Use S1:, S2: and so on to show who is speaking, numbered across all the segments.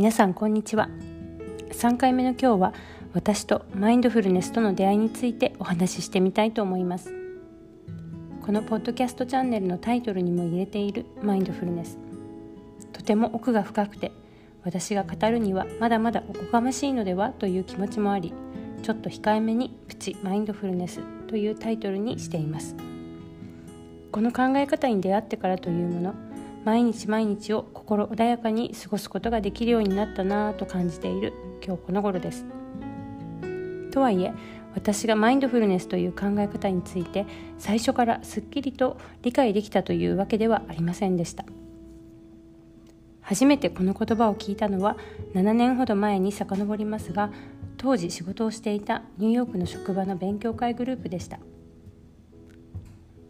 S1: 皆さんこんにちは。3回目の今日は私とマインドフルネスとの出会いについてお話ししてみたいと思います。このポッドキャストチャンネルのタイトルにも入れているマインドフルネス。とても奥が深くて私が語るにはまだまだおこがましいのではという気持ちもありちょっと控えめにプチマインドフルネスというタイトルにしています。この考え方に出会ってからというもの毎日毎日を心穏やかに過ごすことができるようになったなぁと感じている今日この頃です。とはいえ私がマインドフルネスという考え方について最初からすっきりと理解できたというわけではありませんでした初めてこの言葉を聞いたのは7年ほど前に遡りますが当時仕事をしていたニューヨークの職場の勉強会グループでした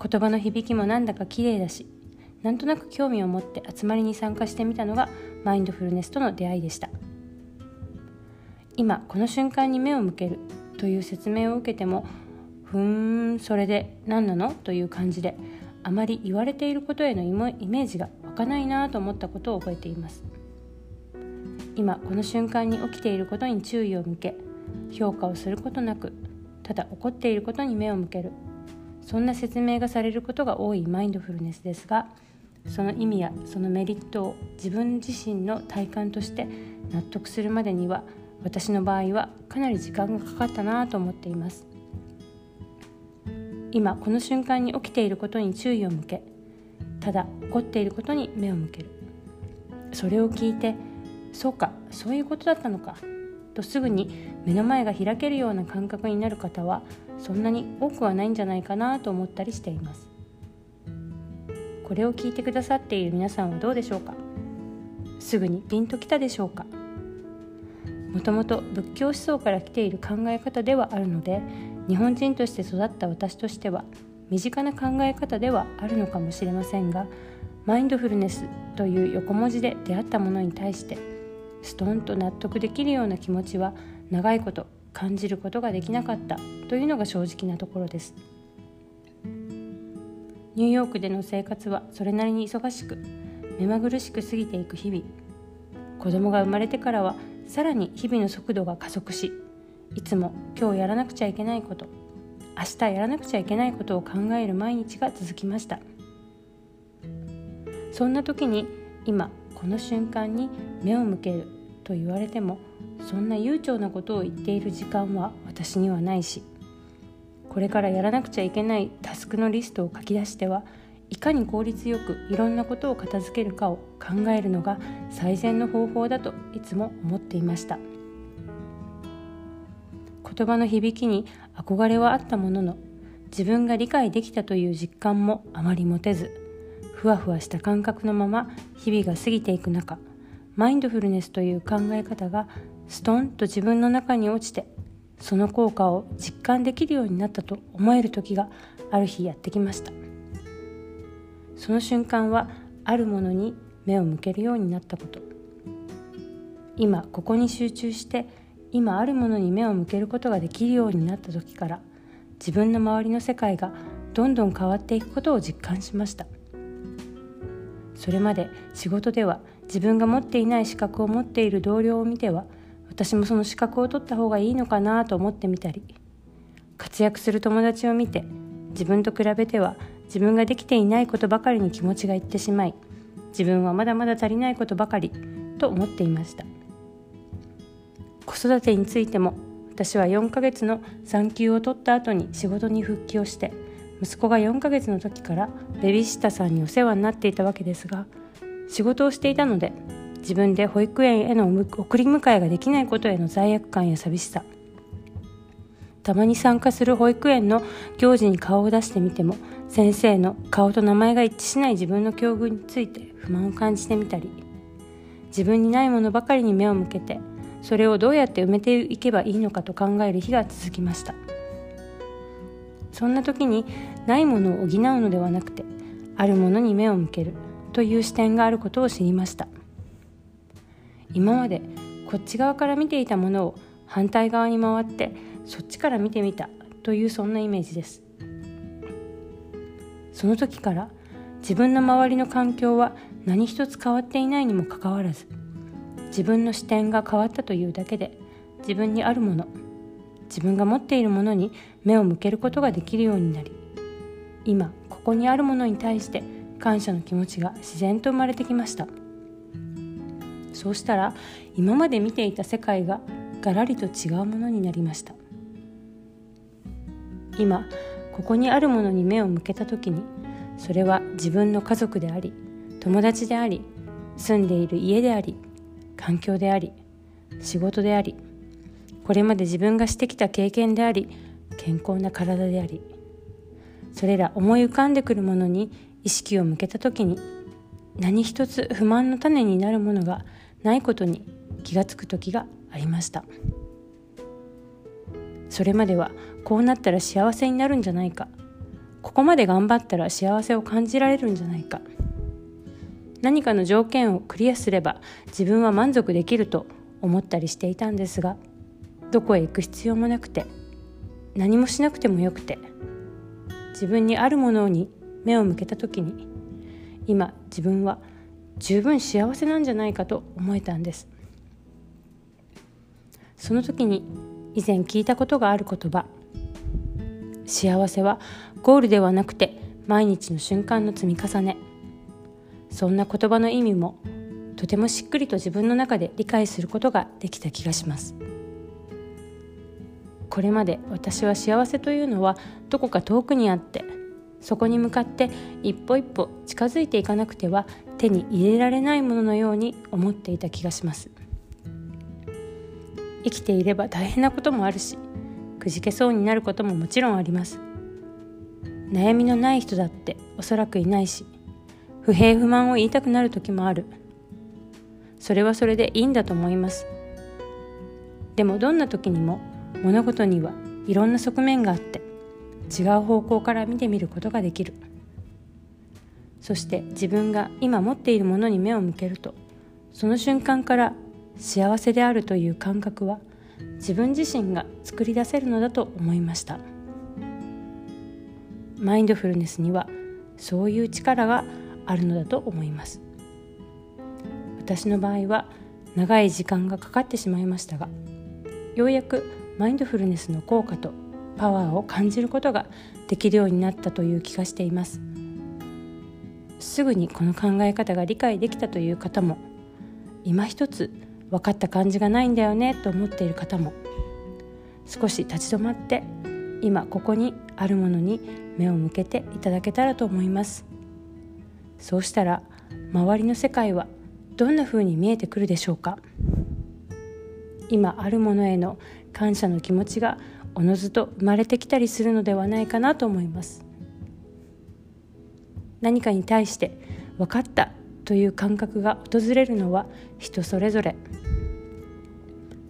S1: 言葉の響きもなんだか綺麗だしなんとなく興味を持って集まりに参加してみたのがマインドフルネスとの出会いでした。今この瞬間に目を向けるという説明を受けてもふーんそれで何なのという感じであまり言われていることへのイメージが湧かないなと思ったことを覚えています。今この瞬間に起きていることに注意を向け評価をすることなくただ起こっていることに目を向ける。そんな説明がされることが多いマインドフルネスですがその意味やそのメリットを自分自身の体感として納得するまでには私の場合はかなり時間がかかったなと思っています。今この瞬間に起きていることに注意を向けただ起こっていることに目を向ける。それを聞いてそうかそういうことだったのかとすぐに目の前が開けるような感覚になる方はそんなに多くはないんじゃないかなと思ったりしています。これを聞いてくださっている皆さんはどうでしょうか？すぐにピンときたでしょうか？もともと仏教思想から来ている考え方ではあるので日本人として育った私としては身近な考え方ではあるのかもしれませんがマインドフルネスという横文字で出会ったものに対してストンと納得できるような気持ちは長いこと感じることができなかったというのが正直なところです。ニューヨークでの生活はそれなりに忙しく目まぐるしく過ぎていく日々。子供が生まれてからはさらに日々の速度が加速しいつも今日やらなくちゃいけないこと明日やらなくちゃいけないことを考える毎日が続きました。そんな時に今この瞬間に目を向けると言われてもそんな悠長なことを言っている時間は私にはないしこれからやらなくちゃいけないタスクのリストを書き出してはいかに効率よくいろんなことを片付けるかを考えるのが最善の方法だといつも思っていました。言葉の響きに憧れはあったものの自分が理解できたという実感もあまり持てずふわふわした感覚のまま日々が過ぎていく中マインドフルネスという考え方がストンと自分の中に落ちてその効果を実感できるようになったと思える時がある日やってきました。その瞬間はあるものに目を向けるようになったこと。今ここに集中して今あるものに目を向けることができるようになった時から自分の周りの世界がどんどん変わっていくことを実感しました。それまで仕事では自分が持っていない資格を持っている同僚を見ては私もその資格を取った方がいいのかなと思ってみたり活躍する友達を見て自分と比べては自分ができていないことばかりに気持ちがいってしまい自分はまだまだ足りないことばかりと思っていました。子育てについても私は4ヶ月の産休を取った後に仕事に復帰をして息子が4ヶ月の時からベビーシッターさんにお世話になっていたわけですが仕事をしていたので自分で保育園への送り迎えができないことへの罪悪感や寂しさ。たまに参加する保育園の行事に顔を出してみても先生の顔と名前が一致しない自分の境遇について不満を感じてみたり自分にないものばかりに目を向けてそれをどうやって埋めていけばいいのかと考える日が続きました。そんな時にないものを補うのではなくてあるものに目を向けるという視点があることを知りました。今までこっち側から見ていたものを反対側に回ってそっちから見てみたというそんなイメージです。その時から自分の周りの環境は何一つ変わっていないにもかかわらず自分の視点が変わったというだけで自分にあるもの自分が持っているものに目を向けることができるようになり今ここにあるものに対して感謝の気持ちが自然と生まれてきました。そうしたら今まで見ていた世界がガラリと違うものになりました。今ここにあるものに目を向けた時にそれは自分の家族であり友達であり住んでいる家であり環境であり仕事でありこれまで自分がしてきた経験であり健康な体でありそれら思い浮かんでくるものに意識を向けた時に何一つ不満の種になるものがないことに気がつく時がありました。それまではこうなったら幸せになるんじゃないか。ここまで頑張ったら幸せを感じられるんじゃないか。何かの条件をクリアすれば自分は満足できると思ったりしていたんですがどこへ行く必要もなくて何もしなくてもよくて自分にあるものに目を向けた時に今自分は十分幸せなんじゃないかと思えたんです。その時に以前聞いたことがある言葉。幸せはゴールではなくて毎日の瞬間の積み重ね。そんな言葉の意味もとてもしっくりと自分の中で理解することができた気がします。これまで私は幸せというのはどこか遠くにあってそこに向かって一歩一歩近づいていかなくては手に入れられないもののように思っていた気がします。生きていれば大変なこともあるしくじけそうになることももちろんあります。悩みのない人だっておそらくいないし不平不満を言いたくなる時もある。それはそれでいいんだと思います。でもどんな時にも物事にはいろんな側面があって違う方向から見てみることができる。そして自分が今持っているものに目を向けるとその瞬間から幸せであるという感覚は自分自身が作り出せるのだと思いました。マインドフルネスにはそういう力があるのだと思います。私の場合は長い時間がかかってしまいましたがようやくマインドフルネスの効果とパワーを感じることができるようになったという気がしています。すぐにこの考え方が理解できたという方も今一つ分かった感じがないんだよねと思っている方も少し立ち止まって今ここにあるものに目を向けていただけたらと思います。そうしたら周りの世界はどんな風に見えてくるでしょうか。今あるものへの感謝の気持ちがおのずと生まれてきたりするのではないかなと思います。何かに対して分かったという感覚が訪れるのは人それぞれ。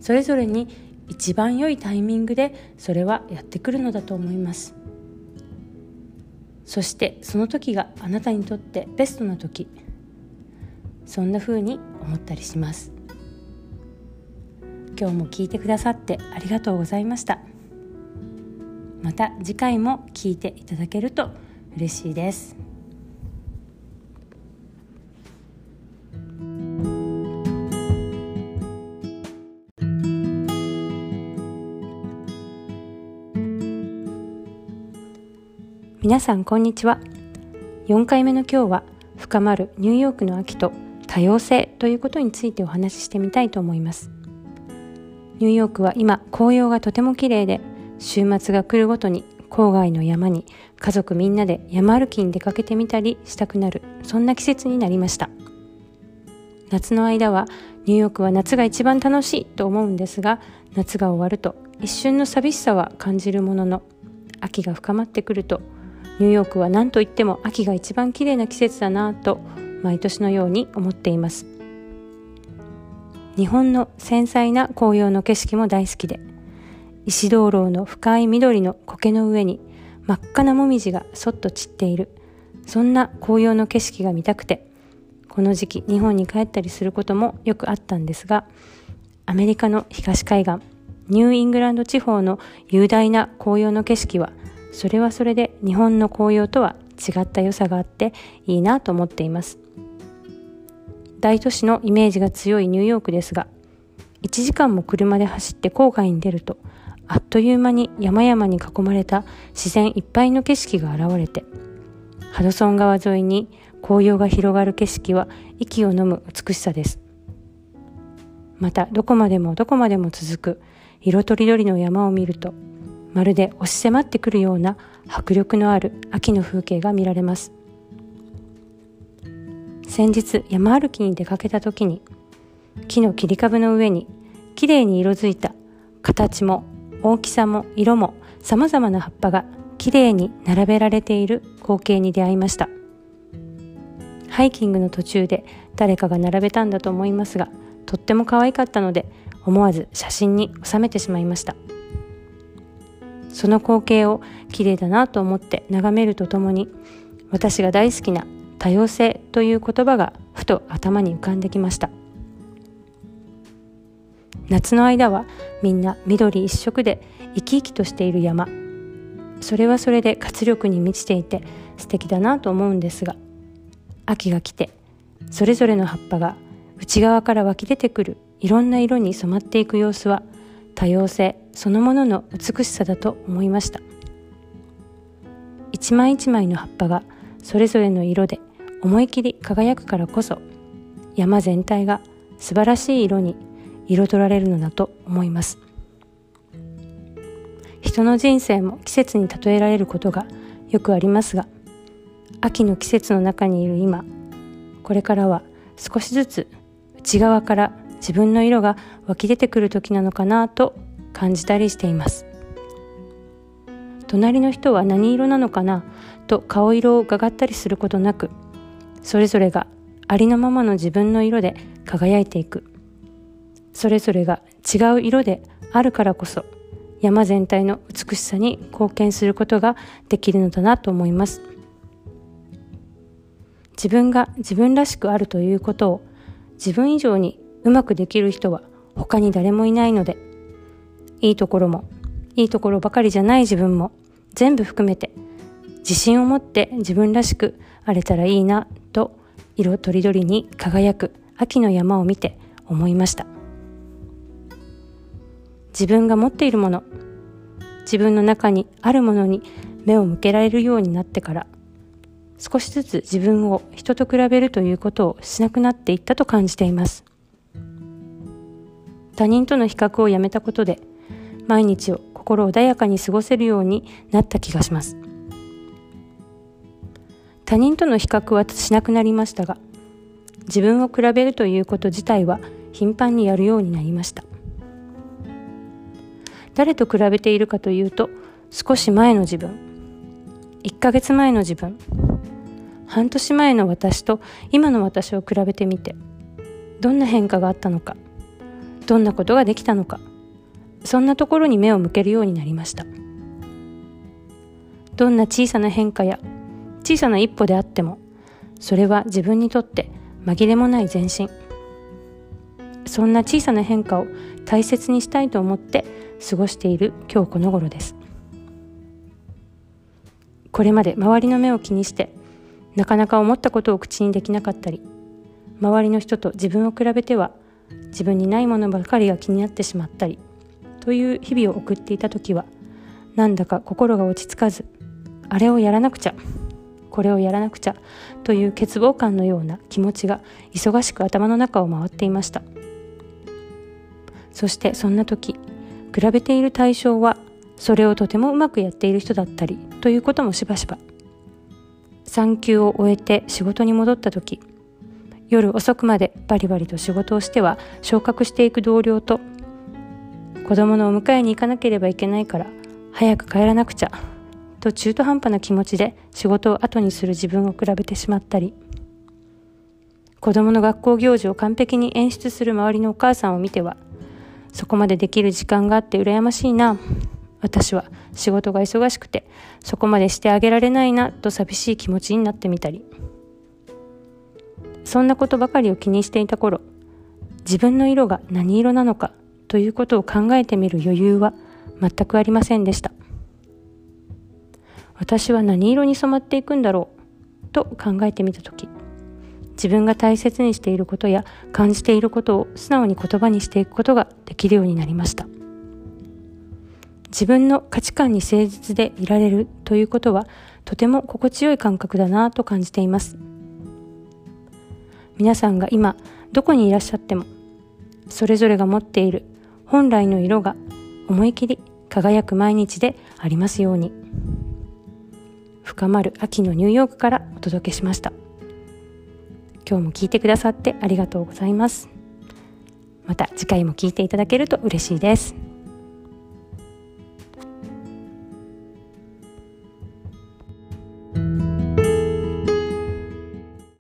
S1: それぞれに一番良いタイミングでそれはやってくるのだと思います。そしてその時があなたにとってベストな時。そんな風に思ったりします。今日も聞いてくださってありがとうございました。また次回も聞いていただけると嬉しいです。皆さんこんにちは。4回目の今日は深まるニューヨークの秋と多様性ということについてお話ししてみたいと思います。ニューヨークは今紅葉がとても綺麗で週末が来るごとに郊外の山に家族みんなで山歩きに出かけてみたりしたくなるそんな季節になりました。夏の間はニューヨークは夏が一番楽しいと思うんですが夏が終わると一瞬の寂しさは感じるものの秋が深まってくるとニューヨークは何といっても秋が一番綺麗な季節だなと毎年のように思っています。日本の繊細な紅葉の景色も大好きで石灯籠の深い緑の苔の上に真っ赤なもみじがそっと散っている。そんな紅葉の景色が見たくてこの時期日本に帰ったりすることもよくあったんですがアメリカの東海岸ニューイングランド地方の雄大な紅葉の景色はそれはそれで日本の紅葉とは違った良さがあっていいなと思っています。大都市のイメージが強いニューヨークですが1時間も車で走って郊外に出るとあっという間に山々に囲まれた自然いっぱいの景色が現れてハドソン川沿いに紅葉が広がる景色は息を飲む美しさです。またどこまでもどこまでも続く色とりどりの山を見るとまるで押し迫ってくるような迫力のある秋の風景が見られます。先日山歩きに出かけた時に木の切り株の上にきれいに色づいた形も大きさも色も様々な葉っぱがきれいに並べられている光景に出会いました。ハイキングの途中で誰かが並べたんだと思いますがとっても可愛かったので思わず写真に収めてしまいました。その光景を綺麗だなと思って眺めるとともに私が大好きな多様性という言葉がふと頭に浮かんできました。夏の間はみんな緑一色で生き生きとしている山。それはそれで活力に満ちていて素敵だなと思うんですが秋が来てそれぞれの葉っぱが内側から湧き出てくるいろんな色に染まっていく様子は多様性そのものの美しさだと思いました。一枚一枚の葉っぱがそれぞれの色で思い切り輝くからこそ山全体が素晴らしい色に彩られるのだと思います。人の人生も季節に例えられることがよくありますが秋の季節の中にいる今これからは少しずつ内側から自分の色が湧き出てくる時なのかなと感じたりしています。隣の人は何色なのかな？と顔色を伺ったりすることなくそれぞれがありのままの自分の色で輝いていく。それぞれが違う色であるからこそ山全体の美しさに貢献することができるのだなと思います。自分が自分らしくあるということを自分以上にうまくできる人は他に誰もいないのでいいところもいいところばかりじゃない自分も全部含めて自信を持って自分らしくあれたらいいなと色とりどりに輝く秋の山を見て思いました。自分が持っているもの自分の中にあるものに目を向けられるようになってから少しずつ自分を人と比べるということをしなくなっていったと感じています。他人との比較をやめたことで毎日を心穏やかに過ごせるようになった気がします。他人との比較はしなくなりましたが自分を比べるということ自体は頻繁にやるようになりました。誰と比べているかというと少し前の自分1ヶ月前の自分半年前の私と今の私を比べてみてどんな変化があったのかどんなことができたのかそんなところに目を向けるようになりました。どんな小さな変化や小さな一歩であってもそれは自分にとって紛れもない前進。そんな小さな変化を大切にしたいと思って過ごしている今日この頃です。これまで周りの目を気にしてなかなか思ったことを口にできなかったり周りの人と自分を比べては自分にないものばかりが気になってしまったりという日々を送っていた時はなんだか心が落ち着かずあれをやらなくちゃこれをやらなくちゃという欠乏感のような気持ちが忙しく頭の中を回っていました。そしてそんな時比べている対象はそれをとてもうまくやっている人だったりということもしばしば。産休を終えて仕事に戻った時夜遅くまでバリバリと仕事をしては昇格していく同僚と子供のお迎えに行かなければいけないから早く帰らなくちゃと中途半端な気持ちで仕事を後にする自分を比べてしまったり子供の学校行事を完璧に演出する周りのお母さんを見てはそこまでできる時間があって羨ましいな。私は仕事が忙しくてそこまでしてあげられないなと寂しい気持ちになってみたり。そんなことばかりを気にしていた頃自分の色が何色なのかということを考えてみる余裕は全くありませんでした。私は何色に染まっていくんだろうと考えてみた時自分が大切にしていることや感じていることを素直に言葉にしていくことができるようになりました。自分の価値観に誠実でいられるということはとても心地よい感覚だなと感じています。皆さんが今どこにいらっしゃってもそれぞれが持っている本来の色が思い切り輝く毎日でありますように。深まる秋のニューヨークからお届けしました。今日も聞いてくださってありがとうございます。また次回も聞いていただけると嬉しいです。